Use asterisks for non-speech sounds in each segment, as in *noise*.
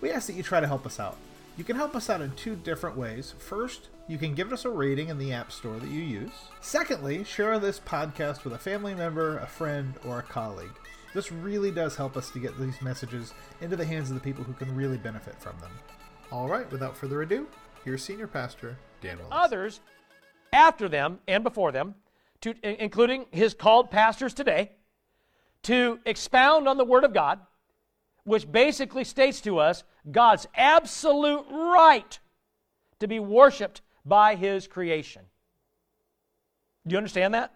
we ask that you try to help us out. You can help us out in two different ways. First, you can give us a rating in the App Store that you use. Secondly, share this podcast with a family member, a friend, or a colleague. This really does help us to get these messages into the hands of the people who can really benefit from them. All right, without further ado, here's Senior Pastor Dan Willis. Others after them and before them, to, including his called pastors today, to expound on the Word of God which basically states to us God's absolute right to be worshiped by His creation. Do you understand that?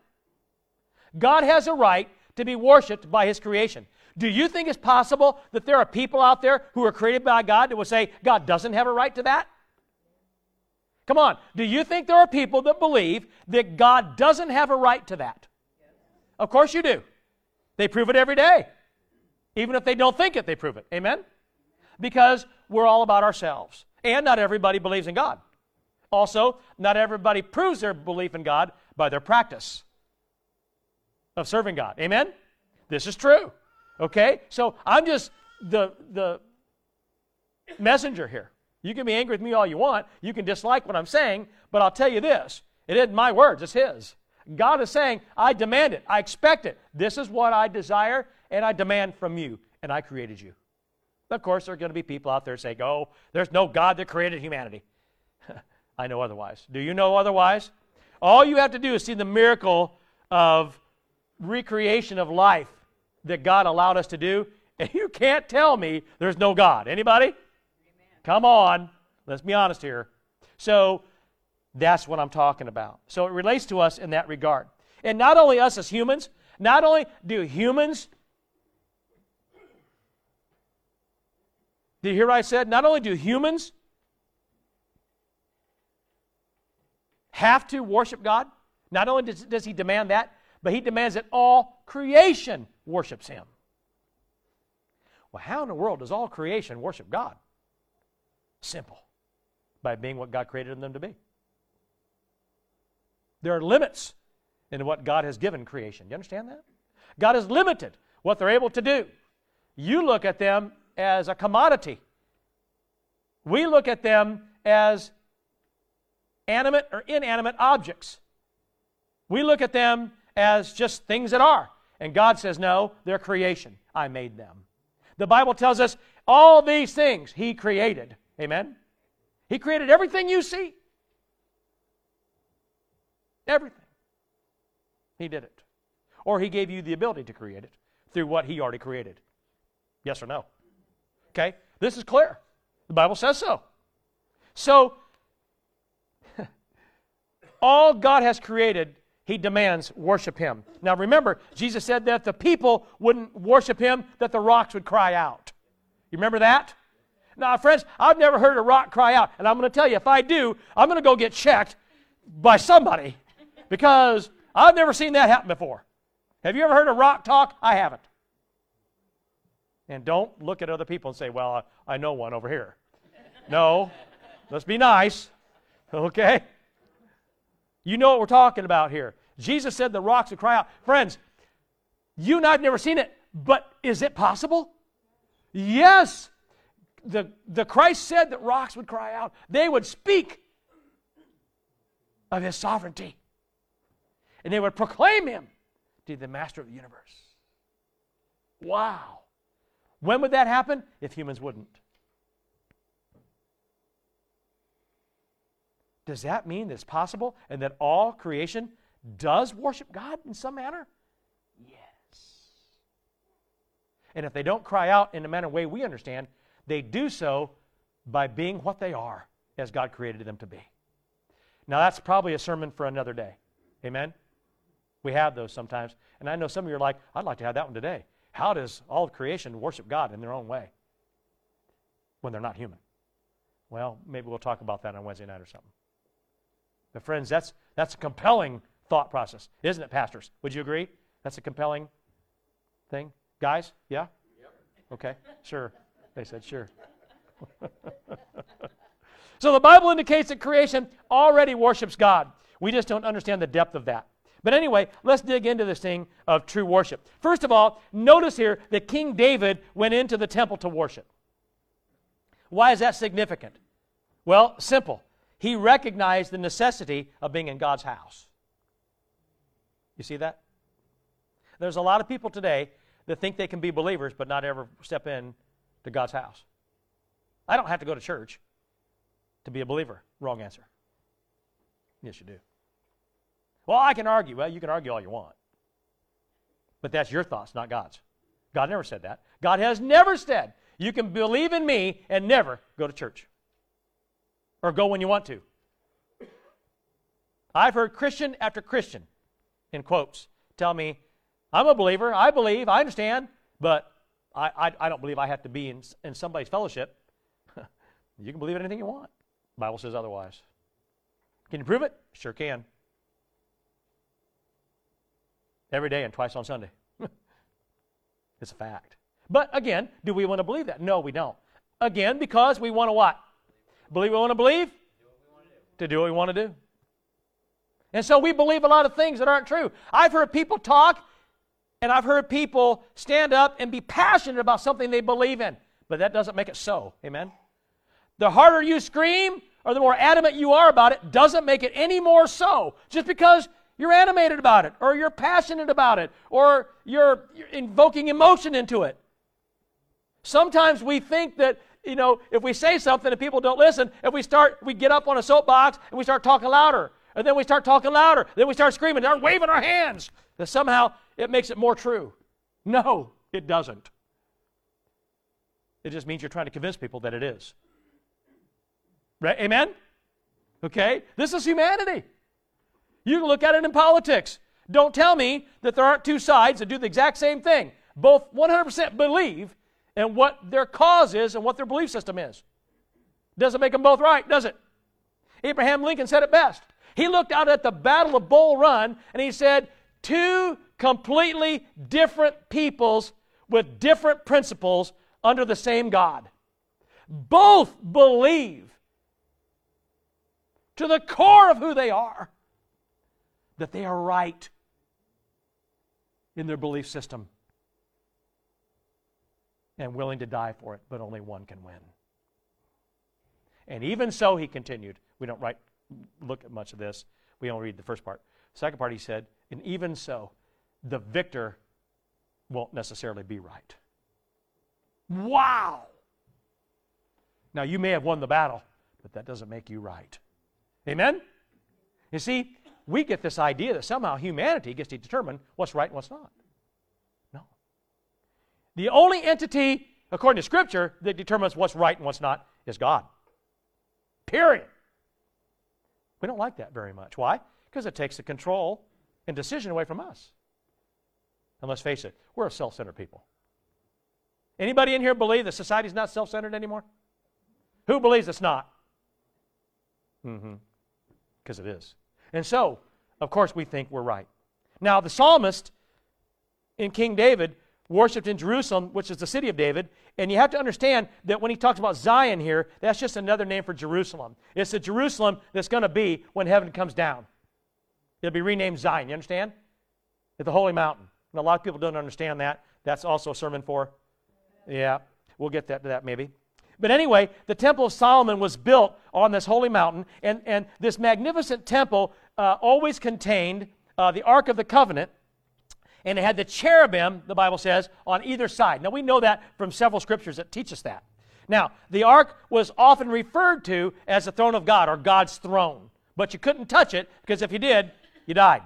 God has a right to be worshiped by His creation. Do you think it's possible that there are people out there who are created by God that will say God doesn't have a right to that? Come on. Do you think there are people that believe that God doesn't have a right to that? Of course you do. They prove it every day. Even if they don't think it, they prove it. Amen? Because we're all about ourselves. And not everybody believes in God. Also, not everybody proves their belief in God by their practice of serving God. Amen? This is true. Okay? So I'm just the, the messenger here. You can be angry with me all you want. You can dislike what I'm saying, but I'll tell you this it isn't my words, it's His. God is saying, I demand it. I expect it. This is what I desire, and I demand from you, and I created you. Of course, there are going to be people out there saying, oh, there's no God that created humanity. *laughs* I know otherwise. Do you know otherwise? All you have to do is see the miracle of recreation of life that God allowed us to do, and *laughs* you can't tell me there's no God. Anybody? Amen. Come on. Let's be honest here. So that's what I'm talking about. So it relates to us in that regard. And not only us as humans, not only do humans Did you hear what I said? Not only do humans have to worship God, not only does, does He demand that, but He demands that all creation worships Him. Well, how in the world does all creation worship God? Simple. By being what God created them to be. There are limits in what God has given creation. Do You understand that? God has limited what they're able to do. You look at them as a commodity. We look at them as animate or inanimate objects. We look at them as just things that are. And God says, no, they're creation. I made them. The Bible tells us all these things He created. Amen? He created everything you see. Everything. He did it. Or He gave you the ability to create it through what He already created. Yes or no? Okay? This is clear. The Bible says so. So, *laughs* all God has created, He demands worship Him. Now remember, Jesus said that the people wouldn't worship Him, that the rocks would cry out. You remember that? Now, friends, I've never heard a rock cry out. And I'm going to tell you, if I do, I'm going to go get checked by somebody because I've never seen that happen before. Have you ever heard a rock talk? I haven't. And don't look at other people and say, well, I, know one over here. No, let's be nice, okay? You know what we're talking about here. Jesus said the rocks would cry out. Friends, you and I have never seen it, but is it possible? Yes. The, the Christ said that rocks would cry out. They would speak of his sovereignty. And they would proclaim him to be the master of the universe. Wow. When would that happen? If humans wouldn't. Does that mean that it's possible and that all creation does worship God in some manner? Yes. And if they don't cry out in the manner way we understand, they do so by being what they are as God created them to be. Now, that's probably a sermon for another day. Amen? We have those sometimes. And I know some of you are like, I'd like to have that one today. How does all of creation worship God in their own way when they're not human? Well, maybe we'll talk about that on Wednesday night or something. But, friends, that's, that's a compelling thought process, isn't it, pastors? Would you agree? That's a compelling thing? Guys? Yeah? Yep. Okay, sure. They said sure. *laughs* so the Bible indicates that creation already worships God. We just don't understand the depth of that. But anyway, let's dig into this thing of true worship. First of all, notice here that King David went into the temple to worship. Why is that significant? Well, simple. He recognized the necessity of being in God's house. You see that? There's a lot of people today that think they can be believers but not ever step in to God's house. I don't have to go to church to be a believer. Wrong answer. Yes, you do. Well, I can argue. Well, you can argue all you want. But that's your thoughts, not God's. God never said that. God has never said you can believe in me and never go to church or go when you want to. I've heard Christian after Christian, in quotes, tell me, I'm a believer, I believe, I understand, but I, I, I don't believe I have to be in, in somebody's fellowship. *laughs* you can believe anything you want. The Bible says otherwise. Can you prove it? Sure can. Every day and twice on Sunday. *laughs* it's a fact. But again, do we want to believe that? No, we don't. Again, because we want to what? Believe we want to believe? To do what we want to do. And so we believe a lot of things that aren't true. I've heard people talk, and I've heard people stand up and be passionate about something they believe in, but that doesn't make it so. Amen? The harder you scream, or the more adamant you are about it, doesn't make it any more so. Just because you're animated about it, or you're passionate about it, or you're, you're invoking emotion into it. Sometimes we think that, you know, if we say something and people don't listen, if we start, we get up on a soapbox and we start talking louder. And then we start talking louder. Then we start screaming, start waving our hands. That somehow it makes it more true. No, it doesn't. It just means you're trying to convince people that it is. Right? Amen? Okay? This is humanity. You can look at it in politics. Don't tell me that there aren't two sides that do the exact same thing. Both 100% believe in what their cause is and what their belief system is. Doesn't make them both right, does it? Abraham Lincoln said it best. He looked out at the Battle of Bull Run and he said, Two completely different peoples with different principles under the same God. Both believe to the core of who they are that they are right in their belief system and willing to die for it, but only one can win. And even so, he continued. We don't write, look at much of this. We only read the first part. Second part, he said, and even so, the victor won't necessarily be right. Wow! Now, you may have won the battle, but that doesn't make you right. Amen? You see, we get this idea that somehow humanity gets to determine what's right and what's not. No. The only entity, according to Scripture, that determines what's right and what's not is God. Period. We don't like that very much. Why? Because it takes the control and decision away from us. And let's face it, we're a self centered people. Anybody in here believe that society's not self centered anymore? Who believes it's not? Mm hmm. Because it is. And so, of course, we think we're right. Now, the psalmist in King David worshipped in Jerusalem, which is the city of David. And you have to understand that when he talks about Zion here, that's just another name for Jerusalem. It's the Jerusalem that's going to be when heaven comes down. It'll be renamed Zion. You understand? It's the holy mountain. And a lot of people don't understand that. That's also a sermon for. Yeah, we'll get that to that maybe. But anyway, the Temple of Solomon was built on this holy mountain, and, and this magnificent temple uh, always contained uh, the Ark of the Covenant, and it had the cherubim, the Bible says, on either side. Now, we know that from several scriptures that teach us that. Now, the ark was often referred to as the throne of God or God's throne, but you couldn't touch it because if you did, you died.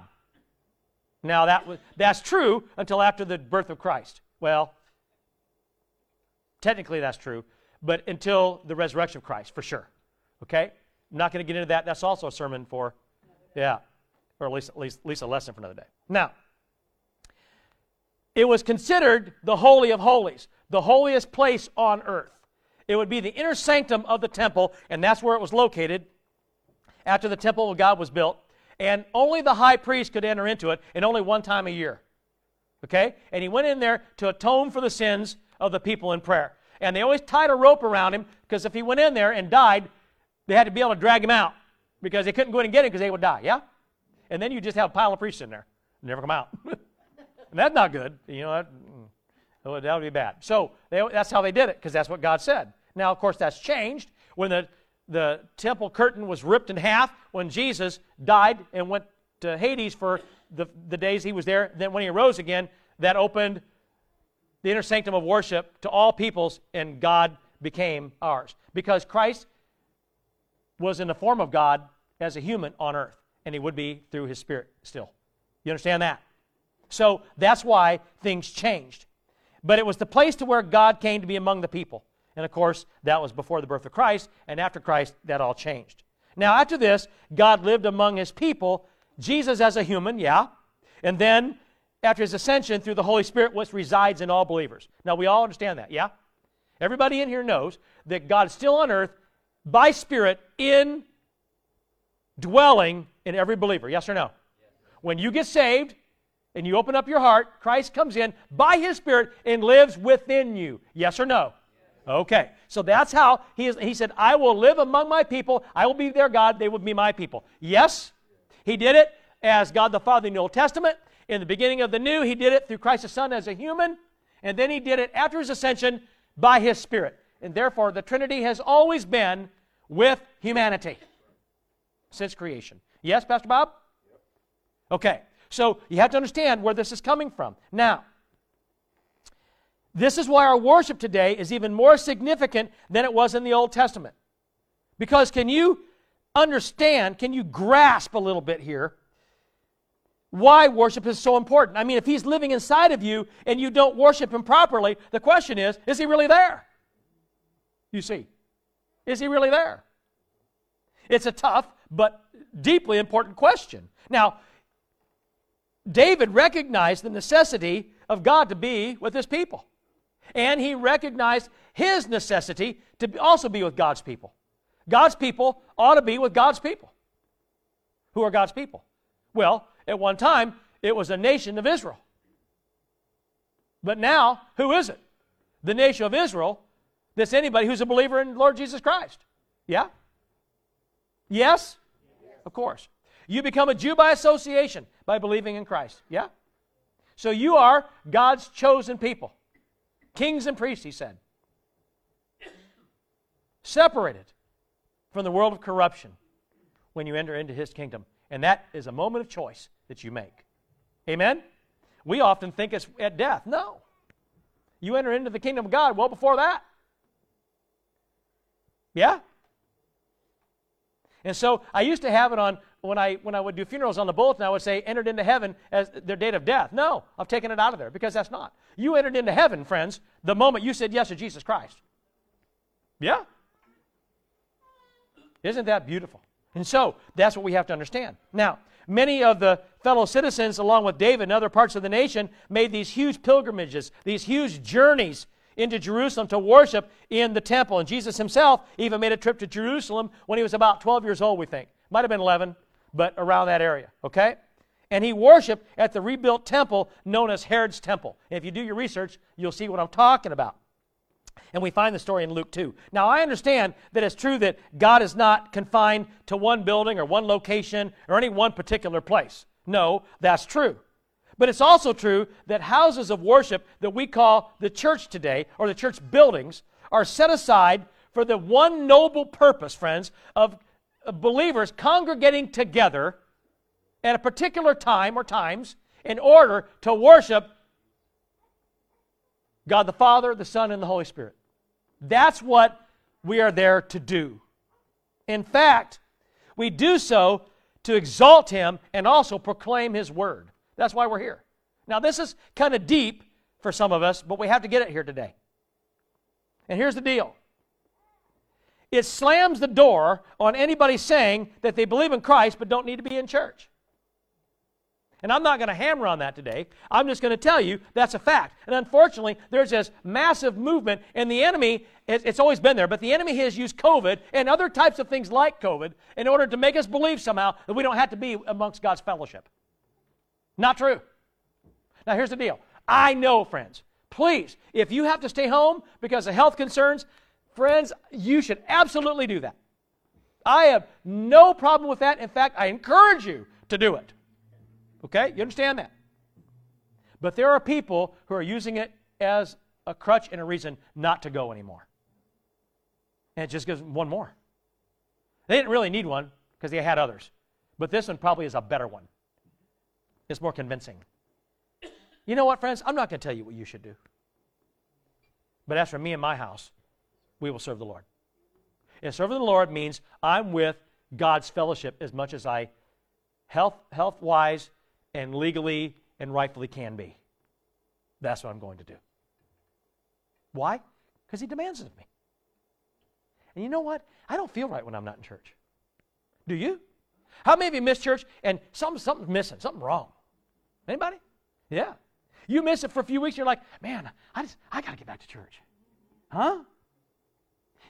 Now, that was, that's true until after the birth of Christ. Well, technically that's true, but until the resurrection of Christ, for sure. Okay? I'm not going to get into that. That's also a sermon for, yeah, or at least, at least, at least a lesson for another day. Now, it was considered the Holy of Holies, the holiest place on earth. It would be the inner sanctum of the temple, and that's where it was located after the temple of God was built. And only the high priest could enter into it, and only one time a year. Okay? And he went in there to atone for the sins of the people in prayer. And they always tied a rope around him because if he went in there and died, they had to be able to drag him out because they couldn't go in and get him because they would die. Yeah? And then you just have a pile of priests in there, never come out. *laughs* and that's not good. You know, that, mm, that would be bad. So they, that's how they did it because that's what God said. Now, of course, that's changed when the, the temple curtain was ripped in half when Jesus died and went to Hades for the, the days he was there. Then when he arose again, that opened the inner sanctum of worship to all peoples, and God became ours. Because Christ was in the form of God as a human on earth, and he would be through his spirit still. You understand that? So that's why things changed. But it was the place to where God came to be among the people. And of course, that was before the birth of Christ, and after Christ, that all changed. Now, after this, God lived among his people, Jesus as a human, yeah, and then after his ascension through the Holy Spirit, which resides in all believers. Now, we all understand that, yeah? Everybody in here knows that God is still on earth by Spirit in dwelling in every believer. Yes or no? When you get saved and you open up your heart, Christ comes in by his Spirit and lives within you. Yes or no? Okay, so that's how he, is, he said, I will live among my people. I will be their God. They will be my people. Yes, he did it as God the Father in the Old Testament. In the beginning of the new, he did it through Christ the Son as a human. And then he did it after his ascension by his Spirit. And therefore, the Trinity has always been with humanity since creation. Yes, Pastor Bob? Okay, so you have to understand where this is coming from. Now, this is why our worship today is even more significant than it was in the Old Testament. Because can you understand, can you grasp a little bit here why worship is so important? I mean, if He's living inside of you and you don't worship Him properly, the question is, is He really there? You see, is He really there? It's a tough but deeply important question. Now, David recognized the necessity of God to be with His people. And he recognized his necessity to also be with God's people. God's people ought to be with God's people. Who are God's people? Well, at one time, it was a nation of Israel. But now, who is it? The nation of Israel that's anybody who's a believer in Lord Jesus Christ. Yeah? Yes? Of course. You become a Jew by association by believing in Christ. Yeah? So you are God's chosen people. Kings and priests, he said. Separated from the world of corruption when you enter into his kingdom. And that is a moment of choice that you make. Amen? We often think it's at death. No. You enter into the kingdom of God well before that. Yeah? And so I used to have it on when I when I would do funerals on the bulletin, I would say entered into heaven as their date of death. No, I've taken it out of there because that's not. You entered into heaven, friends, the moment you said yes to Jesus Christ. Yeah? Isn't that beautiful? And so that's what we have to understand. Now, many of the fellow citizens, along with David and other parts of the nation, made these huge pilgrimages, these huge journeys into Jerusalem to worship in the temple. And Jesus himself even made a trip to Jerusalem when he was about 12 years old, we think. Might have been 11, but around that area, okay? And he worshiped at the rebuilt temple known as Herod's Temple. And if you do your research, you'll see what I'm talking about. And we find the story in Luke 2. Now, I understand that it's true that God is not confined to one building or one location or any one particular place. No, that's true. But it's also true that houses of worship that we call the church today, or the church buildings, are set aside for the one noble purpose, friends, of believers congregating together at a particular time or times in order to worship God the Father, the Son, and the Holy Spirit. That's what we are there to do. In fact, we do so to exalt Him and also proclaim His Word. That's why we're here. Now, this is kind of deep for some of us, but we have to get it here today. And here's the deal it slams the door on anybody saying that they believe in Christ but don't need to be in church. And I'm not going to hammer on that today. I'm just going to tell you that's a fact. And unfortunately, there's this massive movement, and the enemy, it's always been there, but the enemy has used COVID and other types of things like COVID in order to make us believe somehow that we don't have to be amongst God's fellowship. Not true. Now, here's the deal I know, friends, please, if you have to stay home because of health concerns, friends, you should absolutely do that. I have no problem with that. In fact, I encourage you to do it. Okay? You understand that? But there are people who are using it as a crutch and a reason not to go anymore. And it just gives them one more. They didn't really need one because they had others. But this one probably is a better one. It's more convincing. You know what, friends? I'm not going to tell you what you should do. But as for me and my house, we will serve the Lord. And serving the Lord means I'm with God's fellowship as much as I health health wise and legally and rightfully can be. That's what I'm going to do. Why? Because he demands it of me. And you know what? I don't feel right when I'm not in church. Do you? How many of you miss church and something, something's missing, something wrong? Anybody? Yeah. You miss it for a few weeks, you're like, man, I just I gotta get back to church. Huh?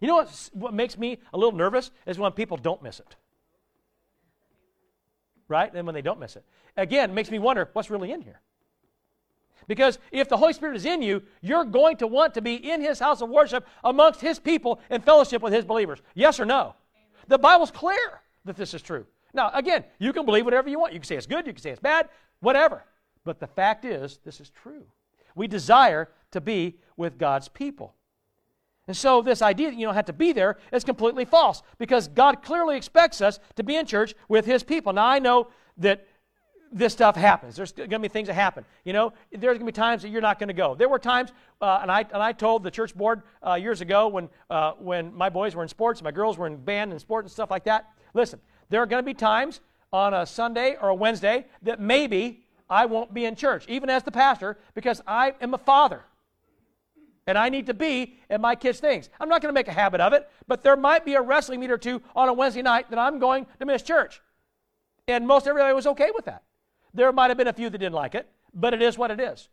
You know what, what makes me a little nervous is when people don't miss it. Right? And when they don't miss it. Again, it makes me wonder what's really in here. Because if the Holy Spirit is in you, you're going to want to be in His house of worship amongst His people and fellowship with His believers. Yes or no? The Bible's clear that this is true. Now, again, you can believe whatever you want. You can say it's good, you can say it's bad, whatever. But the fact is, this is true. We desire to be with God's people. And so, this idea that you don't have to be there is completely false because God clearly expects us to be in church with His people. Now, I know that this stuff happens. There's going to be things that happen. You know, there's going to be times that you're not going to go. There were times, uh, and I and I told the church board uh, years ago when uh, when my boys were in sports, my girls were in band and sport and stuff like that. Listen, there are going to be times on a Sunday or a Wednesday that maybe I won't be in church, even as the pastor, because I am a father. And I need to be in my kids' things. I'm not going to make a habit of it, but there might be a wrestling meet or two on a Wednesday night that I'm going to miss church. And most everybody was okay with that. There might have been a few that didn't like it, but it is what it is.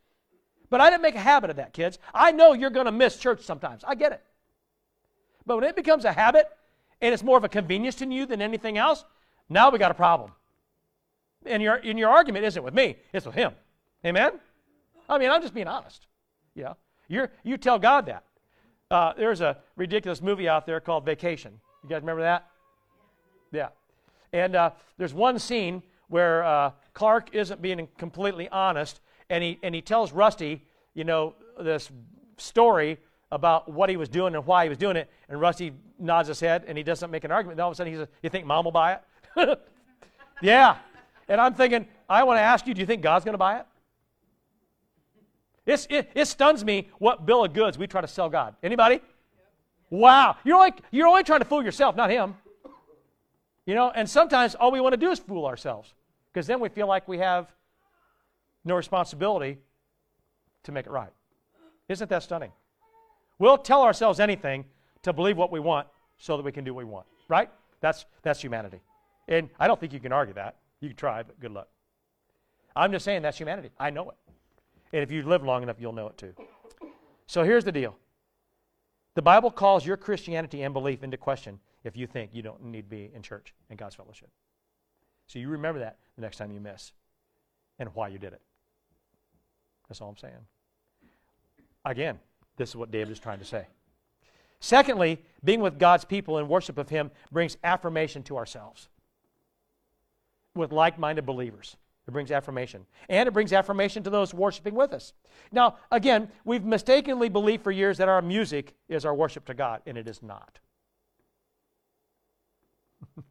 But I didn't make a habit of that, kids. I know you're going to miss church sometimes. I get it. But when it becomes a habit and it's more of a convenience to you than anything else, now we got a problem. And your, and your argument isn't with me, it's with him. Amen? I mean, I'm just being honest. Yeah. You're, you tell God that. Uh, there's a ridiculous movie out there called Vacation. You guys remember that? Yeah. And uh, there's one scene where uh, Clark isn't being completely honest, and he, and he tells Rusty, you know, this story about what he was doing and why he was doing it, and Rusty nods his head, and he doesn't make an argument. And all of a sudden, he says, you think Mom will buy it? *laughs* yeah. And I'm thinking, I want to ask you, do you think God's going to buy it? It's, it, it stuns me what bill of goods we try to sell God. Anybody? Wow. You're only, you're only trying to fool yourself, not him. You know, and sometimes all we want to do is fool ourselves because then we feel like we have no responsibility to make it right. Isn't that stunning? We'll tell ourselves anything to believe what we want so that we can do what we want, right? That's, that's humanity. And I don't think you can argue that. You can try, but good luck. I'm just saying that's humanity. I know it. And if you live long enough, you'll know it too. So here's the deal the Bible calls your Christianity and belief into question if you think you don't need to be in church and God's fellowship. So you remember that the next time you miss and why you did it. That's all I'm saying. Again, this is what David is trying to say. Secondly, being with God's people in worship of Him brings affirmation to ourselves with like minded believers. It brings affirmation. And it brings affirmation to those worshiping with us. Now, again, we've mistakenly believed for years that our music is our worship to God, and it is not. *laughs*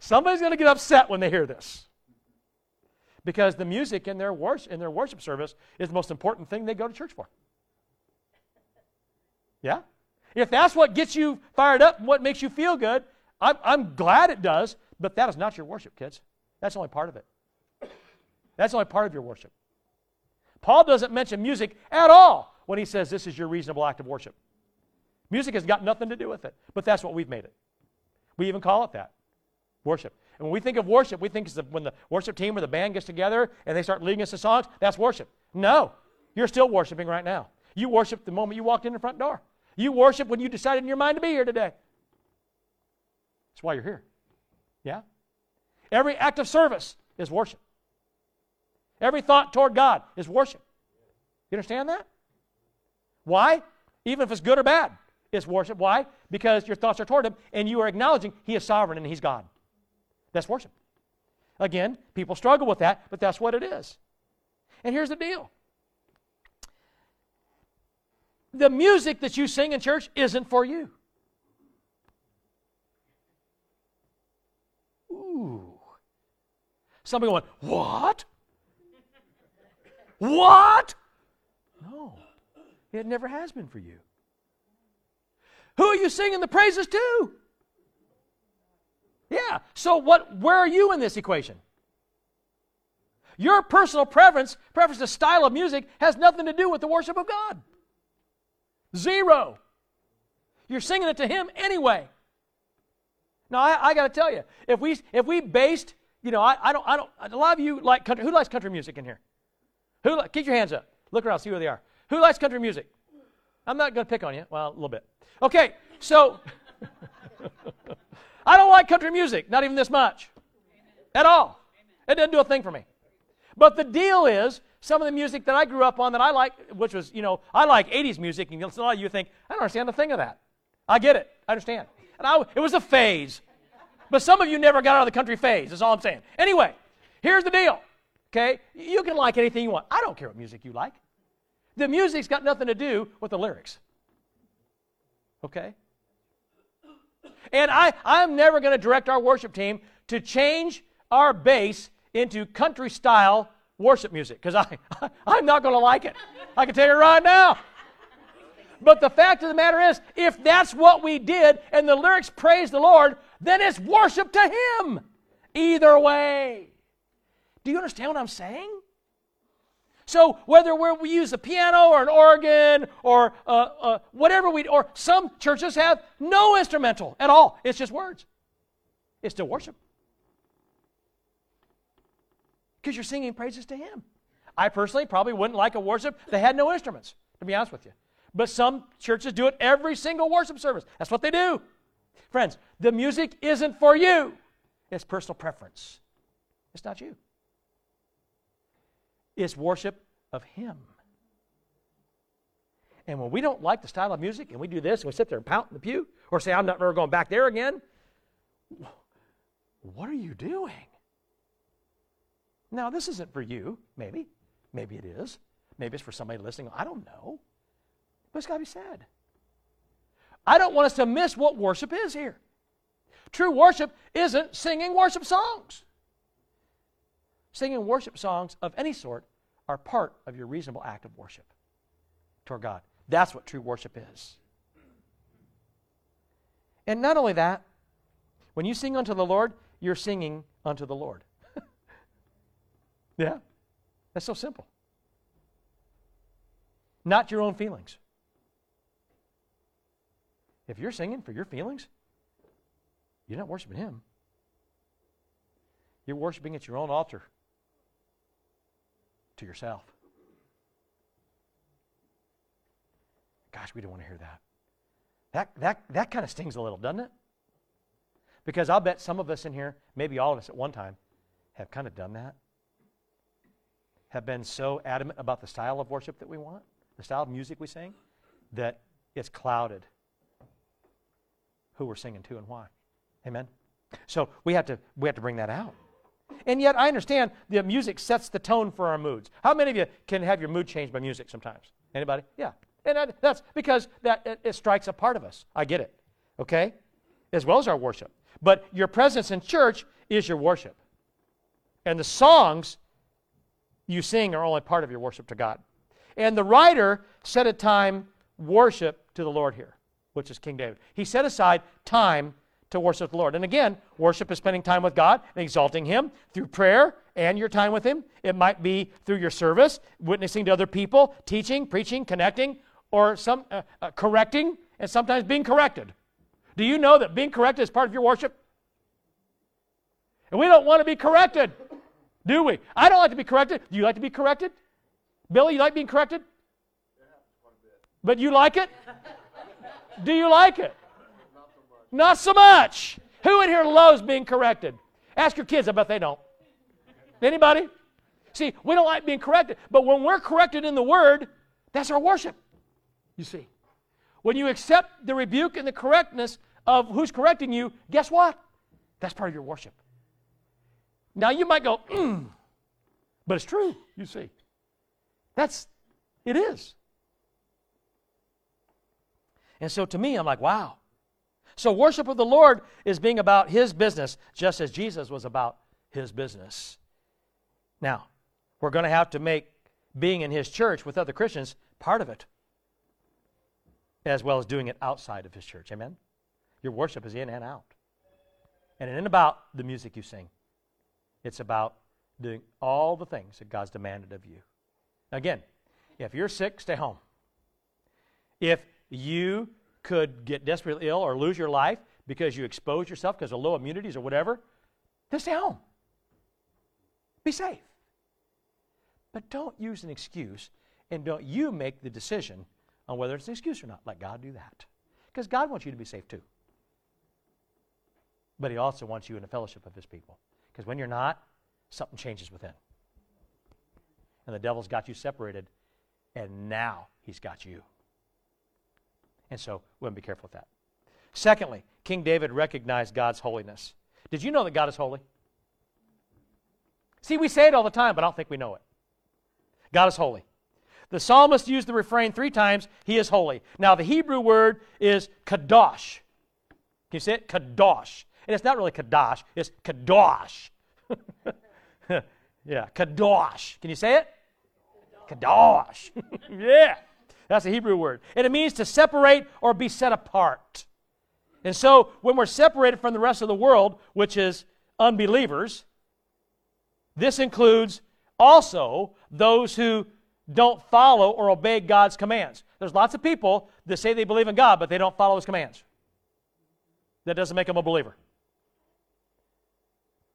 Somebody's going to get upset when they hear this. Because the music in their, worship, in their worship service is the most important thing they go to church for. Yeah? If that's what gets you fired up and what makes you feel good, I'm, I'm glad it does, but that is not your worship, kids. That's only part of it. That's only part of your worship. Paul doesn't mention music at all when he says this is your reasonable act of worship. Music has got nothing to do with it, but that's what we've made it. We even call it that worship. And when we think of worship, we think it's the, when the worship team or the band gets together and they start leading us to songs, that's worship. No, you're still worshiping right now. You worship the moment you walked in the front door. You worship when you decided in your mind to be here today. That's why you're here. Yeah? Every act of service is worship. Every thought toward God is worship. You understand that? Why? Even if it's good or bad, it's worship. Why? Because your thoughts are toward Him and you are acknowledging He is sovereign and He's God. That's worship. Again, people struggle with that, but that's what it is. And here's the deal the music that you sing in church isn't for you. Some people went, What? What? No, it never has been for you. Who are you singing the praises to? Yeah. So what where are you in this equation? Your personal preference, preference to style of music has nothing to do with the worship of God. Zero. You're singing it to him anyway. Now I, I got to tell you, if we if we based, you know, I, I don't I don't a lot of you like country. Who likes country music in here? Who keep your hands up? Look around, see where they are. Who likes country music? I'm not going to pick on you. Well, a little bit. Okay, so *laughs* I don't like country music, not even this much, at all. It doesn't do a thing for me. But the deal is, some of the music that I grew up on that I like, which was, you know, I like 80s music, and a lot of you think, I don't understand a thing of that. I get it. I understand. And I, it was a phase. But some of you never got out of the country phase, That's all I'm saying. Anyway, here's the deal. Okay? You can like anything you want. I don't care what music you like. The music's got nothing to do with the lyrics. Okay? And I, I'm never going to direct our worship team to change our bass into country style worship music because I, *laughs* I'm not going to like it. I can tell you right now. But the fact of the matter is, if that's what we did and the lyrics praise the Lord, then it's worship to Him. Either way. Do you understand what I'm saying? So whether we use a piano or an organ or uh, uh, whatever we, or some churches have no instrumental at all. It's just words. It's still worship. Because you're singing praises to Him. I personally probably wouldn't like a worship that had no instruments, to be honest with you. But some churches do it every single worship service. That's what they do. Friends, the music isn't for you, it's personal preference. It's not you it's worship of Him. And when we don't like the style of music and we do this and we sit there and pout in the pew or say, I'm not ever going back there again, what are you doing? Now, this isn't for you, maybe. Maybe it is. Maybe it's for somebody listening. I don't know. But it's got to be said. I don't want us to miss what worship is here. True worship isn't singing worship songs. Singing worship songs of any sort are part of your reasonable act of worship toward God. That's what true worship is. And not only that, when you sing unto the Lord, you're singing unto the Lord. *laughs* yeah, that's so simple. Not your own feelings. If you're singing for your feelings, you're not worshiping Him. You're worshiping at your own altar to yourself. Gosh, we don't want to hear that. That, that, that kind of stings a little, doesn't it? Because I'll bet some of us in here, maybe all of us at one time, have kind of done that. Have been so adamant about the style of worship that we want, the style of music we sing, that it's clouded who we're singing to and why. Amen? So we have to, we have to bring that out. And yet, I understand the music sets the tone for our moods. How many of you can have your mood changed by music sometimes? Anybody? Yeah. And that's because that it, it strikes a part of us. I get it. Okay? As well as our worship. But your presence in church is your worship. And the songs you sing are only part of your worship to God. And the writer set a time worship to the Lord here, which is King David. He set aside time to worship the Lord. And again, worship is spending time with God and exalting Him through prayer and your time with Him. It might be through your service, witnessing to other people, teaching, preaching, connecting, or some uh, uh, correcting, and sometimes being corrected. Do you know that being corrected is part of your worship? And we don't want to be corrected, do we? I don't like to be corrected. Do you like to be corrected? Billy, you like being corrected? But you like it? *laughs* Do you like it? Not so much. Who in here loves being corrected? Ask your kids. I bet they don't. Anybody? See, we don't like being corrected, but when we're corrected in the Word, that's our worship. You see, when you accept the rebuke and the correctness of who's correcting you, guess what? That's part of your worship. Now you might go, mm, but it's true. You see, that's it is. And so to me, I'm like, wow. So worship of the Lord is being about His business, just as Jesus was about His business. Now, we're going to have to make being in His church with other Christians part of it, as well as doing it outside of His church. Amen? Your worship is in and out. And it isn't about the music you sing, it's about doing all the things that God's demanded of you. Again, if you're sick, stay home. If you could get desperately ill or lose your life because you expose yourself because of low immunities or whatever, then stay home. Be safe. But don't use an excuse and don't you make the decision on whether it's an excuse or not. Let God do that. Because God wants you to be safe too. But He also wants you in the fellowship of His people. Because when you're not, something changes within. And the devil's got you separated, and now he's got you. And so we want to be careful with that. Secondly, King David recognized God's holiness. Did you know that God is holy? See, we say it all the time, but I don't think we know it. God is holy. The psalmist used the refrain three times, He is holy. Now, the Hebrew word is kadosh. Can you say it? Kadosh. And it's not really kadosh, it's kadosh. *laughs* yeah, kadosh. Can you say it? Kadosh. *laughs* yeah. That's a Hebrew word. And it means to separate or be set apart. And so when we're separated from the rest of the world, which is unbelievers, this includes also those who don't follow or obey God's commands. There's lots of people that say they believe in God, but they don't follow His commands. That doesn't make them a believer.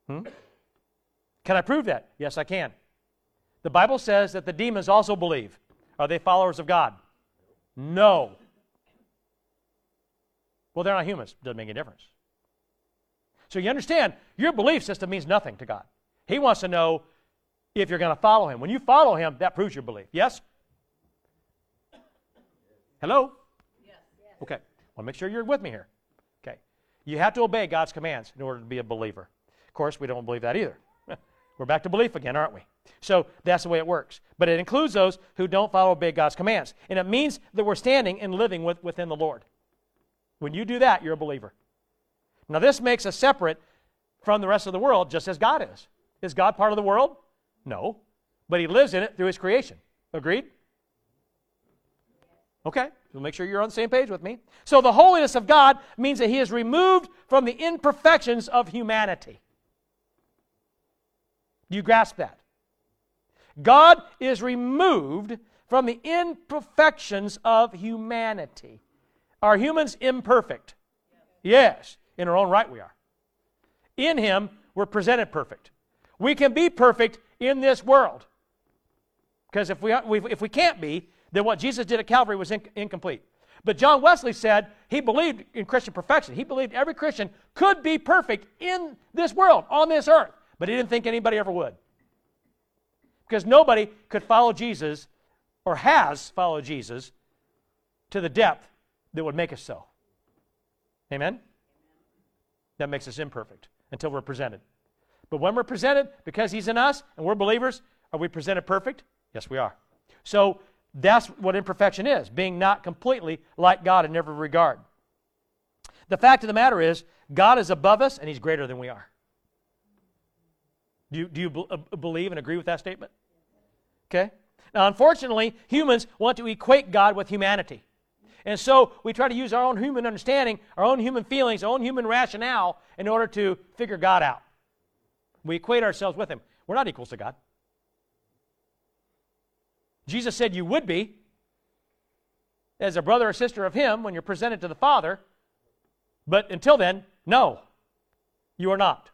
Hmm? Can I prove that? Yes, I can. The Bible says that the demons also believe. Are they followers of God? No. Well, they're not humans. Doesn't make any difference. So you understand, your belief system means nothing to God. He wants to know if you're going to follow Him. When you follow Him, that proves your belief. Yes? Hello? Yes. Okay. I want to make sure you're with me here. Okay. You have to obey God's commands in order to be a believer. Of course, we don't believe that either. *laughs* We're back to belief again, aren't we? So that's the way it works. But it includes those who don't follow obey God's commands. And it means that we're standing and living with, within the Lord. When you do that, you're a believer. Now, this makes us separate from the rest of the world, just as God is. Is God part of the world? No. But He lives in it through His creation. Agreed? Okay, so make sure you're on the same page with me. So, the holiness of God means that He is removed from the imperfections of humanity. Do you grasp that? God is removed from the imperfections of humanity. Are humans imperfect? Yes. In our own right, we are. In Him, we're presented perfect. We can be perfect in this world. Because if we, if we can't be, then what Jesus did at Calvary was incomplete. But John Wesley said he believed in Christian perfection. He believed every Christian could be perfect in this world, on this earth. But he didn't think anybody ever would. Because nobody could follow Jesus or has followed Jesus to the depth that would make us so. Amen? That makes us imperfect until we're presented. But when we're presented, because He's in us and we're believers, are we presented perfect? Yes, we are. So that's what imperfection is being not completely like God in every regard. The fact of the matter is, God is above us and He's greater than we are. Do you, do you uh, believe and agree with that statement? Okay? Now, unfortunately, humans want to equate God with humanity. And so we try to use our own human understanding, our own human feelings, our own human rationale in order to figure God out. We equate ourselves with Him. We're not equals to God. Jesus said you would be as a brother or sister of Him when you're presented to the Father, but until then, no, you are not.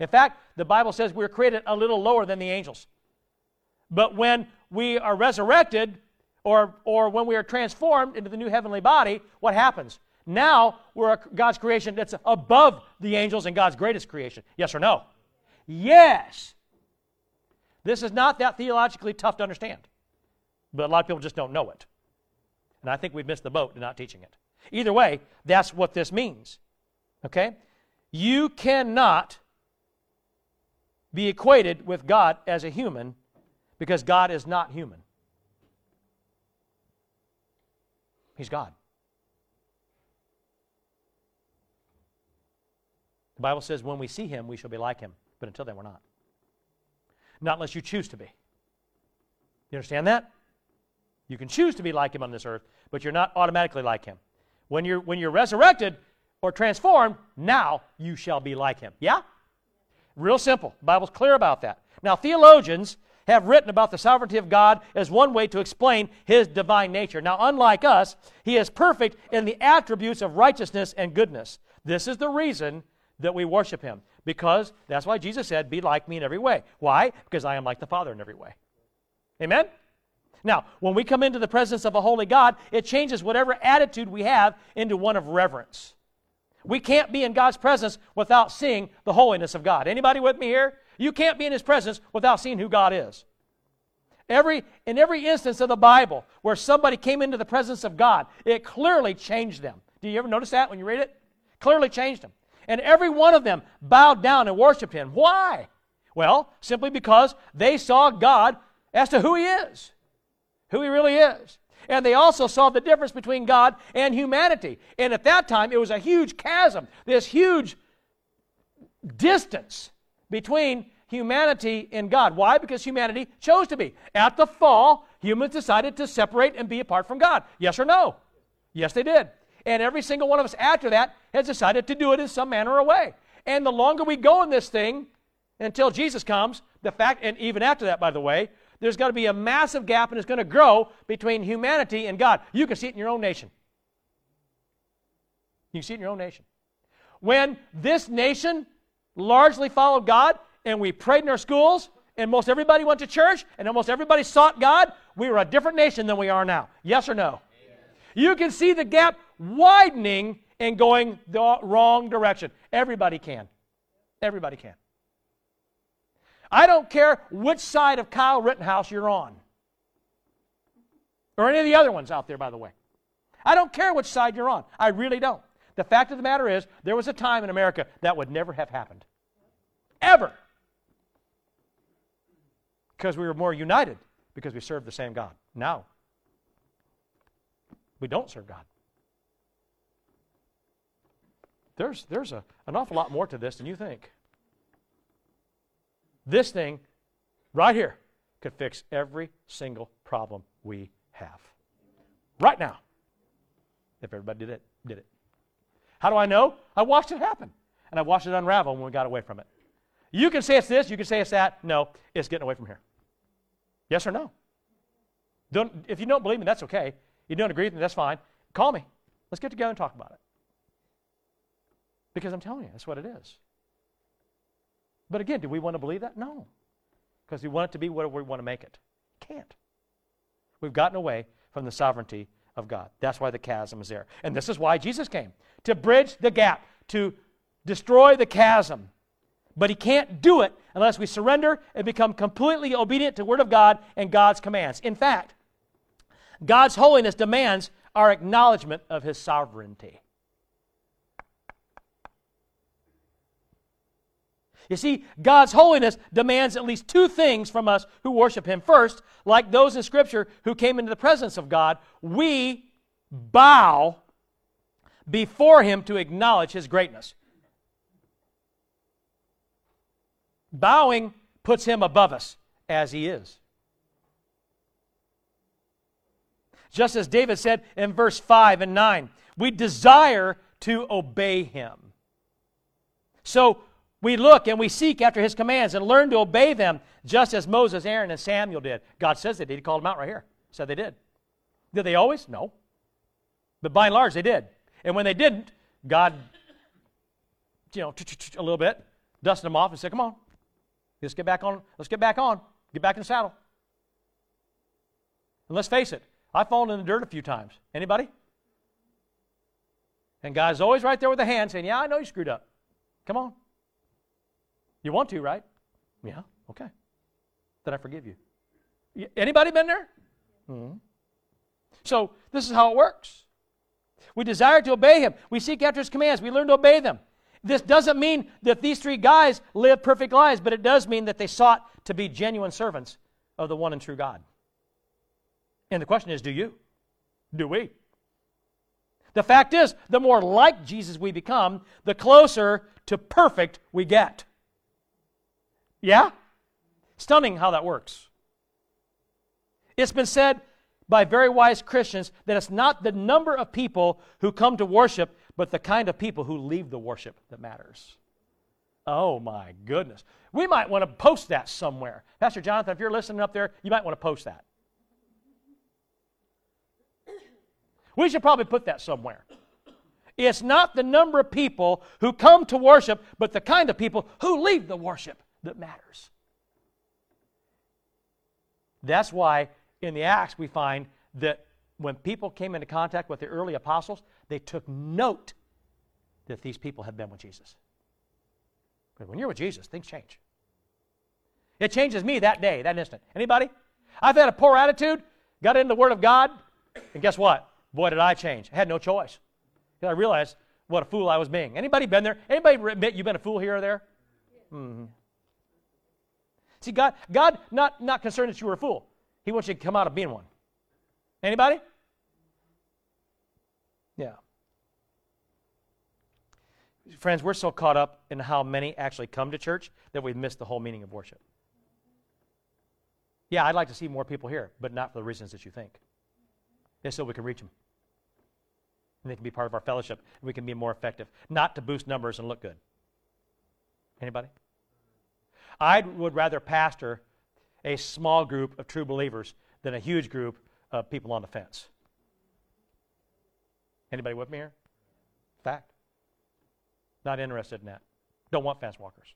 In fact, the Bible says we were created a little lower than the angels. But when we are resurrected, or, or when we are transformed into the new heavenly body, what happens? Now we're God's creation that's above the angels and God's greatest creation. Yes or no? Yes. This is not that theologically tough to understand, but a lot of people just don't know it. And I think we've missed the boat in not teaching it. Either way, that's what this means. Okay? You cannot be equated with God as a human because God is not human. He's God. The Bible says when we see him, we shall be like him. But until then, we're not. Not unless you choose to be. You understand that? You can choose to be like him on this earth, but you're not automatically like him. When you're, when you're resurrected or transformed, now you shall be like him. Yeah? Real simple. The Bible's clear about that. Now, theologians have written about the sovereignty of God as one way to explain his divine nature. Now, unlike us, he is perfect in the attributes of righteousness and goodness. This is the reason that we worship him because that's why Jesus said, Be like me in every way. Why? Because I am like the Father in every way. Amen? Now, when we come into the presence of a holy God, it changes whatever attitude we have into one of reverence. We can't be in God's presence without seeing the holiness of God. Anybody with me here? You can't be in his presence without seeing who God is. Every, in every instance of the Bible where somebody came into the presence of God, it clearly changed them. Do you ever notice that when you read it? Clearly changed them. And every one of them bowed down and worshiped him. Why? Well, simply because they saw God as to who he is, who he really is. And they also saw the difference between God and humanity. And at that time, it was a huge chasm, this huge distance between humanity and God. Why? Because humanity chose to be. At the fall, humans decided to separate and be apart from God. Yes or no? Yes, they did. And every single one of us after that has decided to do it in some manner or way. And the longer we go in this thing until Jesus comes, the fact, and even after that, by the way, there's got to be a massive gap and it's going to grow between humanity and God. You can see it in your own nation. You can see it in your own nation. When this nation largely followed God and we prayed in our schools and most everybody went to church and almost everybody sought God, we were a different nation than we are now. Yes or no? You can see the gap widening and going the wrong direction. Everybody can. Everybody can. I don't care which side of Kyle Rittenhouse you're on, or any of the other ones out there, by the way. I don't care which side you're on. I really don't. The fact of the matter is, there was a time in America that would never have happened. Ever. Because we were more united, because we served the same God. Now, we don't serve God. There's, there's a, an awful lot more to this than you think. This thing right here could fix every single problem we have. Right now. If everybody did it, did it. How do I know? I watched it happen. And I watched it unravel when we got away from it. You can say it's this, you can say it's that. No, it's getting away from here. Yes or no? Don't, if you don't believe me, that's okay. You don't agree with me, that's fine. Call me. Let's get together and talk about it. Because I'm telling you, that's what it is. But again, do we want to believe that? No. Because we want it to be what we want to make it. Can't. We've gotten away from the sovereignty of God. That's why the chasm is there. And this is why Jesus came to bridge the gap, to destroy the chasm. But he can't do it unless we surrender and become completely obedient to the Word of God and God's commands. In fact, God's holiness demands our acknowledgement of his sovereignty. You see, God's holiness demands at least two things from us who worship Him. First, like those in Scripture who came into the presence of God, we bow before Him to acknowledge His greatness. Bowing puts Him above us as He is. Just as David said in verse 5 and 9, we desire to obey Him. So, we look and we seek after his commands and learn to obey them just as Moses, Aaron, and Samuel did. God says they did. He called them out right here. Said they did. Did they always? No. But by and large, they did. And when they didn't, God, you know, a little bit, dusted them off and said, Come on, let's get back on, let's get back on, get back in the saddle. And let's face it, I've fallen in the dirt a few times. Anybody? And God's always right there with the hand saying, Yeah, I know you screwed up. Come on. You want to, right? Yeah, okay. Then I forgive you. Anybody been there? Mm-hmm. So this is how it works. We desire to obey him. We seek after his commands. We learn to obey them. This doesn't mean that these three guys lived perfect lives, but it does mean that they sought to be genuine servants of the one and true God. And the question is do you? Do we? The fact is, the more like Jesus we become, the closer to perfect we get. Yeah? Stunning how that works. It's been said by very wise Christians that it's not the number of people who come to worship, but the kind of people who leave the worship that matters. Oh my goodness. We might want to post that somewhere. Pastor Jonathan, if you're listening up there, you might want to post that. We should probably put that somewhere. It's not the number of people who come to worship, but the kind of people who leave the worship that matters. That's why in the Acts we find that when people came into contact with the early apostles, they took note that these people had been with Jesus. But when you're with Jesus, things change. It changes me that day, that instant. Anybody? I've had a poor attitude, got into the Word of God, and guess what? Boy, did I change. I had no choice. I realized what a fool I was being. Anybody been there? Anybody admit you've been a fool here or there? Mm-hmm. See, God, God not, not concerned that you were a fool. He wants you to come out of being one. Anybody? Yeah. Friends, we're so caught up in how many actually come to church that we've missed the whole meaning of worship. Yeah, I'd like to see more people here, but not for the reasons that you think. It's so we can reach them. And they can be part of our fellowship, and we can be more effective. Not to boost numbers and look good. Anybody? I would rather pastor a small group of true believers than a huge group of people on the fence. Anybody with me here? Fact. Not interested in that. Don't want fence walkers.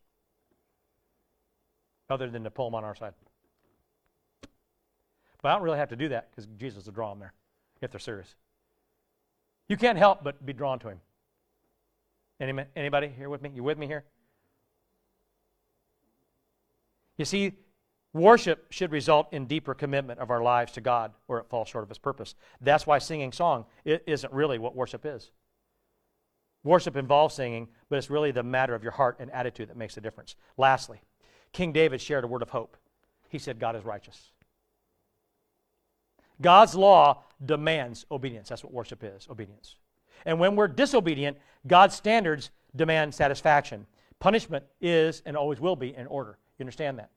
Other than to pull them on our side. But I don't really have to do that because Jesus will draw them there if they're serious. You can't help but be drawn to him. Any, anybody here with me? You with me here? You see, worship should result in deeper commitment of our lives to God, or it falls short of its purpose. That's why singing song is isn't really what worship is. Worship involves singing, but it's really the matter of your heart and attitude that makes the difference. Lastly, King David shared a word of hope. He said, God is righteous. God's law demands obedience. That's what worship is obedience. And when we're disobedient, God's standards demand satisfaction. Punishment is and always will be in order. You understand that?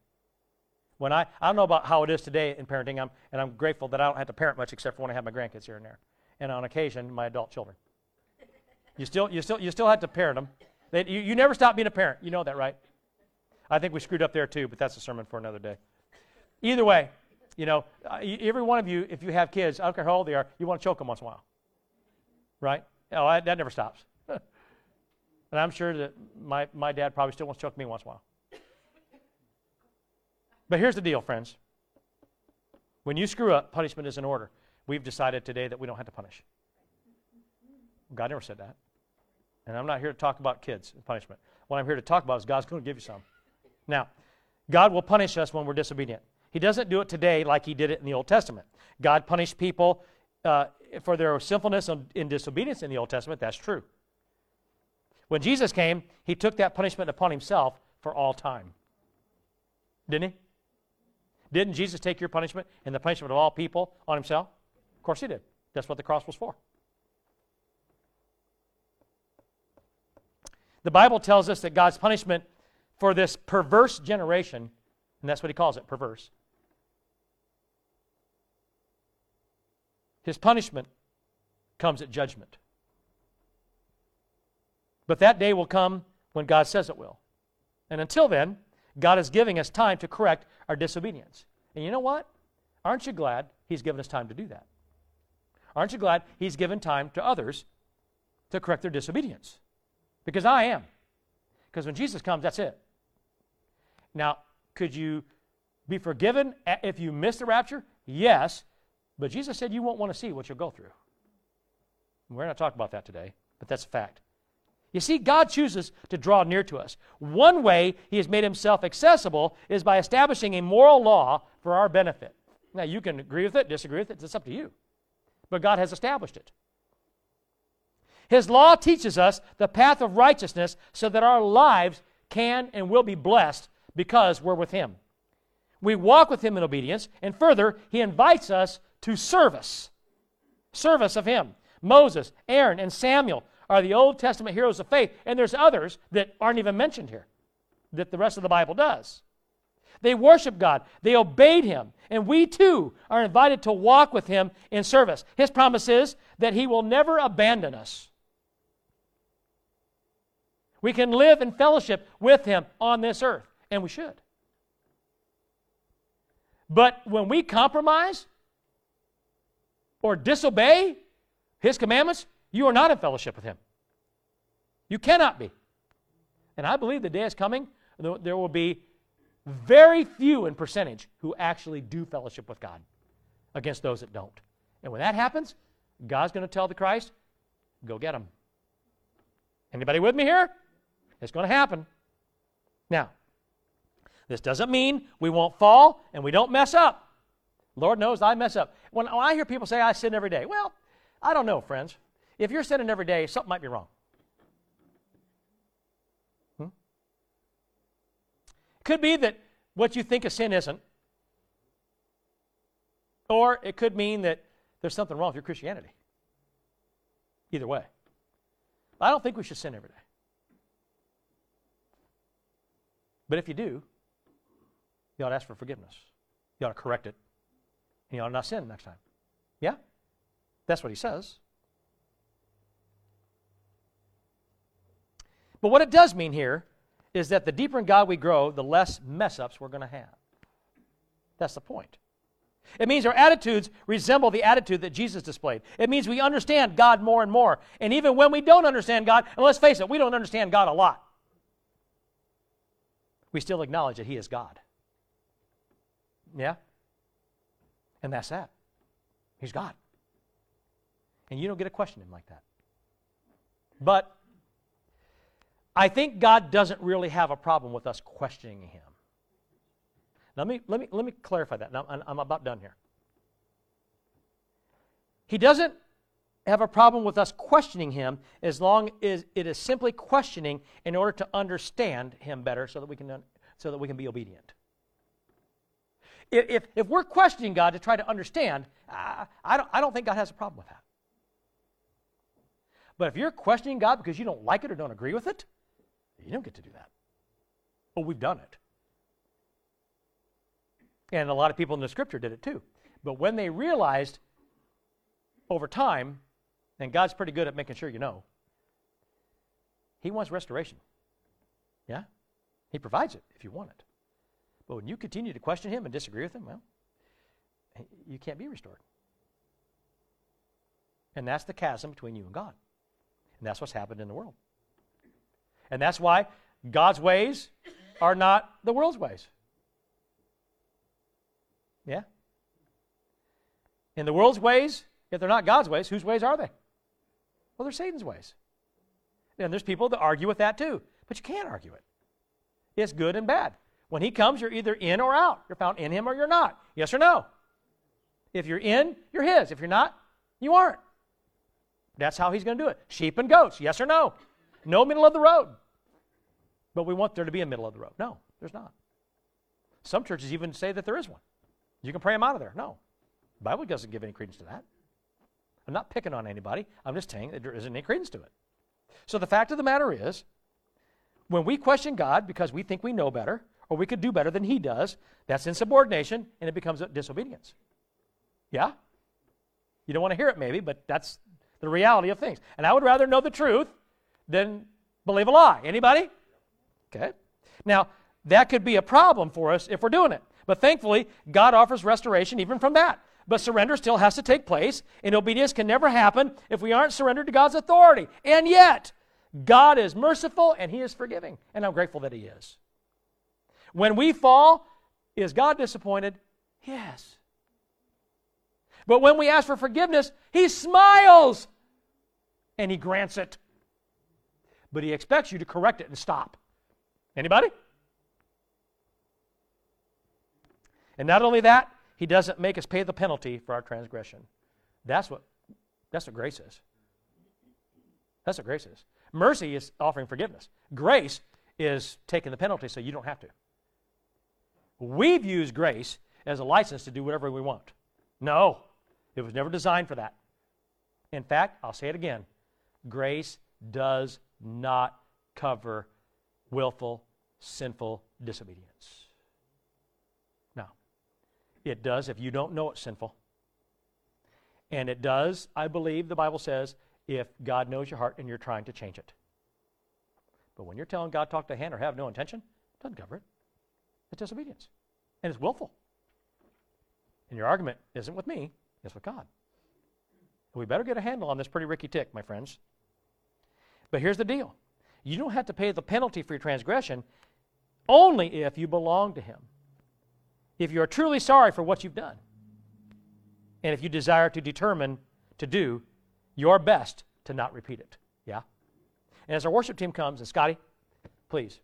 When I, I don't know about how it is today in parenting, I'm, and I'm grateful that I don't have to parent much except for when I have my grandkids here and there. And on occasion, my adult children. You still, you still, you still have to parent them. They, you, you never stop being a parent. You know that, right? I think we screwed up there too, but that's a sermon for another day. Either way, you know, uh, every one of you, if you have kids, I don't care how old they are, you want to choke them once in a while. Right? Oh, I, that never stops. *laughs* and I'm sure that my, my dad probably still wants to choke me once in a while. But here's the deal, friends. When you screw up, punishment is in order. We've decided today that we don't have to punish. God never said that. And I'm not here to talk about kids and punishment. What I'm here to talk about is God's going to give you some. Now, God will punish us when we're disobedient. He doesn't do it today like He did it in the Old Testament. God punished people uh, for their sinfulness and in disobedience in the Old Testament. That's true. When Jesus came, He took that punishment upon Himself for all time. Didn't He? Didn't Jesus take your punishment and the punishment of all people on himself? Of course he did. That's what the cross was for. The Bible tells us that God's punishment for this perverse generation, and that's what he calls it perverse, his punishment comes at judgment. But that day will come when God says it will. And until then, God is giving us time to correct our disobedience. And you know what? Aren't you glad He's given us time to do that? Aren't you glad He's given time to others to correct their disobedience? Because I am. Because when Jesus comes, that's it. Now, could you be forgiven if you miss the rapture? Yes. But Jesus said you won't want to see what you'll go through. We're not talking about that today, but that's a fact. You see, God chooses to draw near to us. One way He has made Himself accessible is by establishing a moral law for our benefit. Now, you can agree with it, disagree with it, it's up to you. But God has established it. His law teaches us the path of righteousness so that our lives can and will be blessed because we're with Him. We walk with Him in obedience, and further, He invites us to service. Service of Him. Moses, Aaron, and Samuel are the Old Testament heroes of faith, and there's others that aren't even mentioned here that the rest of the Bible does. They worship God, they obeyed Him, and we too are invited to walk with Him in service. His promise is that He will never abandon us. We can live in fellowship with Him on this earth, and we should. But when we compromise or disobey His commandments, you are not in fellowship with Him. You cannot be. And I believe the day is coming, there will be very few in percentage who actually do fellowship with God against those that don't. And when that happens, God's going to tell the Christ, go get them. Anybody with me here? It's going to happen. Now, this doesn't mean we won't fall and we don't mess up. Lord knows I mess up. When I hear people say I sin every day, well, I don't know, friends. If you're sinning every day, something might be wrong. Hmm? Could be that what you think a sin isn't. Or it could mean that there's something wrong with your Christianity. Either way. I don't think we should sin every day. But if you do, you ought to ask for forgiveness. You ought to correct it. And you ought to not sin next time. Yeah? That's what he says. But what it does mean here is that the deeper in God we grow, the less mess ups we're going to have. That's the point. It means our attitudes resemble the attitude that Jesus displayed. It means we understand God more and more. And even when we don't understand God, and let's face it, we don't understand God a lot, we still acknowledge that He is God. Yeah? And that's that. He's God. And you don't get to question Him like that. But I think God doesn't really have a problem with us questioning Him. Let me, let me, let me clarify that. Now, I'm about done here. He doesn't have a problem with us questioning Him as long as it is simply questioning in order to understand Him better so that we can, so that we can be obedient. If, if we're questioning God to try to understand, I, don't, I don't think God has a problem with that. But if you're questioning God because you don't like it or don't agree with it, you don't get to do that. Oh, we've done it. And a lot of people in the scripture did it too. But when they realized over time, and God's pretty good at making sure you know, He wants restoration. Yeah? He provides it if you want it. But when you continue to question Him and disagree with Him, well, you can't be restored. And that's the chasm between you and God. And that's what's happened in the world. And that's why God's ways are not the world's ways. Yeah? In the world's ways, if they're not God's ways, whose ways are they? Well, they're Satan's ways. And there's people that argue with that too. But you can't argue it. It's good and bad. When he comes, you're either in or out. You're found in him or you're not. Yes or no? If you're in, you're his. If you're not, you aren't. That's how he's going to do it. Sheep and goats, yes or no? No middle of the road. But we want there to be a middle of the road. No, there's not. Some churches even say that there is one. You can pray them out of there. No. The Bible doesn't give any credence to that. I'm not picking on anybody. I'm just saying that there isn't any credence to it. So the fact of the matter is, when we question God because we think we know better or we could do better than He does, that's insubordination and it becomes disobedience. Yeah? You don't want to hear it maybe, but that's the reality of things. And I would rather know the truth than believe a lie. Anybody? Okay? Now, that could be a problem for us if we're doing it. But thankfully, God offers restoration even from that. But surrender still has to take place, and obedience can never happen if we aren't surrendered to God's authority. And yet, God is merciful and He is forgiving, and I'm grateful that He is. When we fall, is God disappointed? Yes. But when we ask for forgiveness, He smiles and He grants it. But He expects you to correct it and stop. Anybody? And not only that, He doesn't make us pay the penalty for our transgression. That's what, that's what grace is. That's what grace is. Mercy is offering forgiveness. Grace is taking the penalty so you don't have to. We've used grace as a license to do whatever we want. No, it was never designed for that. In fact, I'll say it again grace does not cover willful, sinful disobedience. Now, it does if you don't know it's sinful. And it does, I believe, the Bible says, if God knows your heart and you're trying to change it. But when you're telling God talk to hand or have no intention, it doesn't cover it. It's disobedience. And it's willful. And your argument isn't with me, it's with God. We better get a handle on this pretty Ricky tick, my friends. But here's the deal you don't have to pay the penalty for your transgression only if you belong to Him. If you are truly sorry for what you've done, and if you desire to determine to do your best to not repeat it. Yeah? And as our worship team comes, and Scotty, please.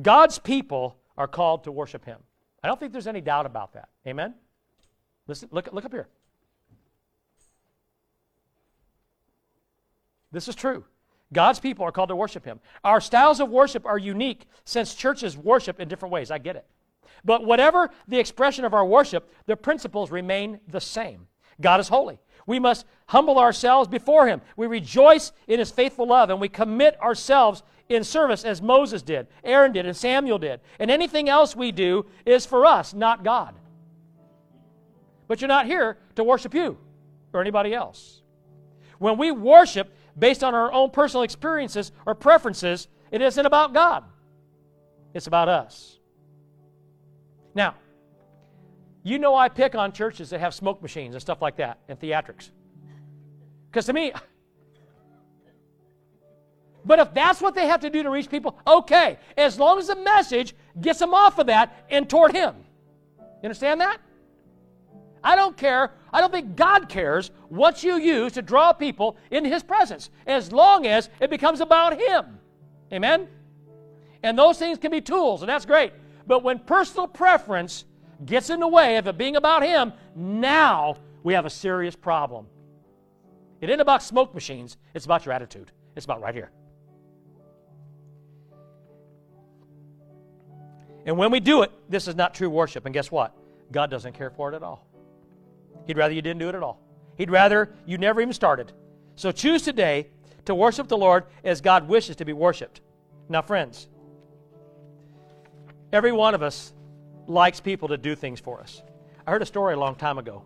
God's people are called to worship Him. I don't think there's any doubt about that. Amen? Listen, look, look up here. This is true. God's people are called to worship Him. Our styles of worship are unique since churches worship in different ways. I get it. But whatever the expression of our worship, the principles remain the same. God is holy. We must humble ourselves before Him. We rejoice in His faithful love and we commit ourselves in service as Moses did, Aaron did, and Samuel did. And anything else we do is for us, not God. But you're not here to worship you or anybody else. When we worship based on our own personal experiences or preferences, it isn't about God, it's about us. Now, you know I pick on churches that have smoke machines and stuff like that and theatrics. Because to me, but if that's what they have to do to reach people, okay, as long as the message gets them off of that and toward Him. You understand that? I don't care. I don't think God cares what you use to draw people in His presence, as long as it becomes about Him. Amen? And those things can be tools, and that's great. But when personal preference gets in the way of it being about Him, now we have a serious problem. It ain't about smoke machines, it's about your attitude. It's about right here. And when we do it, this is not true worship. And guess what? God doesn't care for it at all. He'd rather you didn't do it at all. He'd rather you never even started. So choose today to worship the Lord as God wishes to be worshiped. Now, friends, every one of us likes people to do things for us. I heard a story a long time ago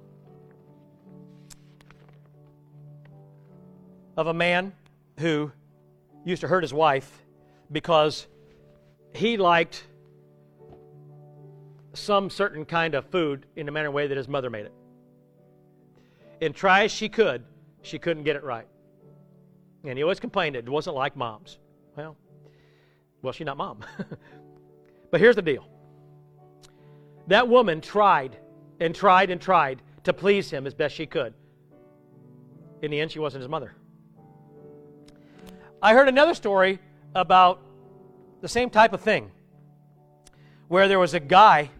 of a man who used to hurt his wife because he liked some certain kind of food in the manner way that his mother made it. And try as she could, she couldn't get it right. And he always complained it wasn't like mom's. Well, well, she's not mom. *laughs* but here's the deal. That woman tried and tried and tried to please him as best she could. In the end, she wasn't his mother. I heard another story about the same type of thing where there was a guy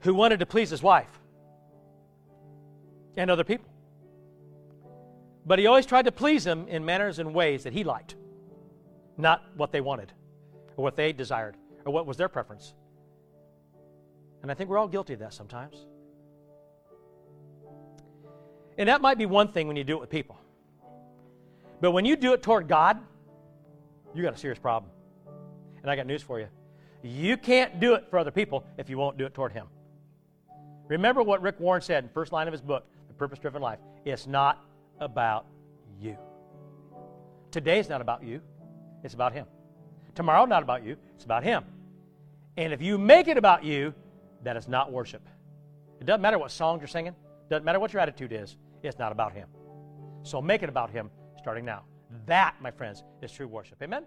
who wanted to please his wife and other people. But he always tried to please them in manners and ways that he liked, not what they wanted or what they desired or what was their preference. And I think we're all guilty of that sometimes. And that might be one thing when you do it with people. But when you do it toward God, you got a serious problem. And I got news for you. You can't do it for other people if you won't do it toward Him. Remember what Rick Warren said in the first line of his book, Purpose Driven Life. It's not about you. Today is not about you, it's about Him. Tomorrow, not about you, it's about Him. And if you make it about you, that is not worship. It doesn't matter what songs you're singing, doesn't matter what your attitude is, it's not about Him. So make it about Him starting now. That, my friends, is true worship. Amen?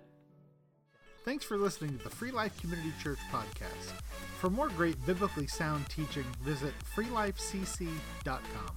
Thanks for listening to the Free Life Community Church podcast. For more great biblically sound teaching, visit freelifecc.com.